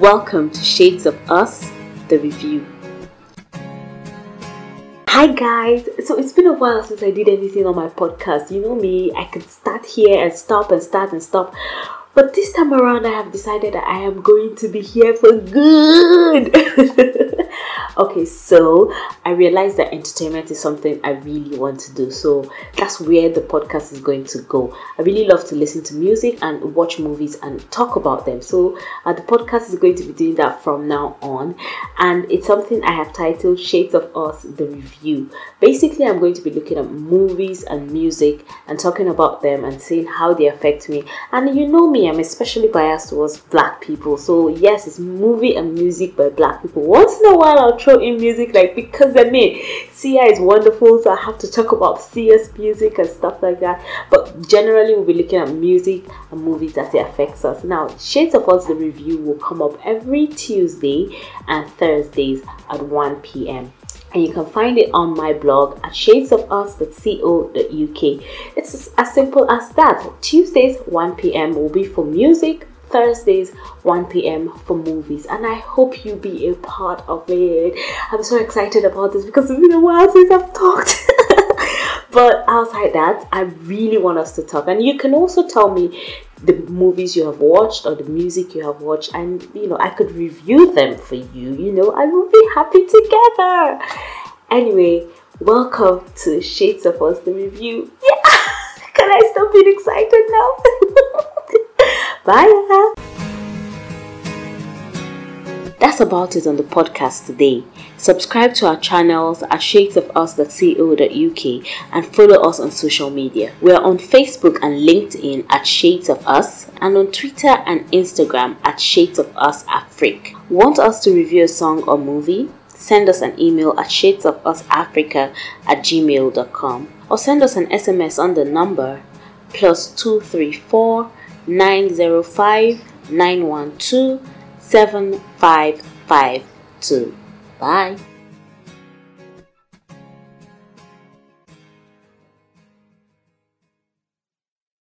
Welcome to Shades of Us, the review. Hi guys! So it's been a while since I did anything on my podcast. You know me, I could start here and stop and start and stop. But this time around, I have decided that I am going to be here for good. okay, so I realized that entertainment is something I really want to do. So that's where the podcast is going to go. I really love to listen to music and watch movies and talk about them. So uh, the podcast is going to be doing that from now on. And it's something I have titled Shades of Us The Review. Basically, I'm going to be looking at movies and music and talking about them and seeing how they affect me. And you know me, I'm especially biased towards black people. So, yes, it's movie and music by black people. Once in a while, I'll in music like because I mean Sia is wonderful, so I have to talk about Sia's music and stuff like that. But generally, we'll be looking at music and movies as it affects us. Now, Shades of Us the review will come up every Tuesday and Thursdays at 1 p.m and you can find it on my blog at shadesofus.co.uk. It's as simple as that. Tuesdays 1 p.m. will be for music, Thursdays, 1 p.m. for movies, and I hope you be a part of it. I'm so excited about this because it's been a while since I've talked. but outside that, I really want us to talk, and you can also tell me the movies you have watched or the music you have watched, and you know, I could review them for you. You know, I will be happy together. Anyway, welcome to Shades of Us, the review. Yeah, can I stop being excited now? Bye. That's about it on the podcast today. Subscribe to our channels at shadesofus.co.uk and follow us on social media. We are on Facebook and LinkedIn at Shades of Us and on Twitter and Instagram at Shades of Us Africa. Want us to review a song or movie? Send us an email at shadesofusafrica at gmail.com or send us an SMS on the number plus 234 905 912 7552. Bye.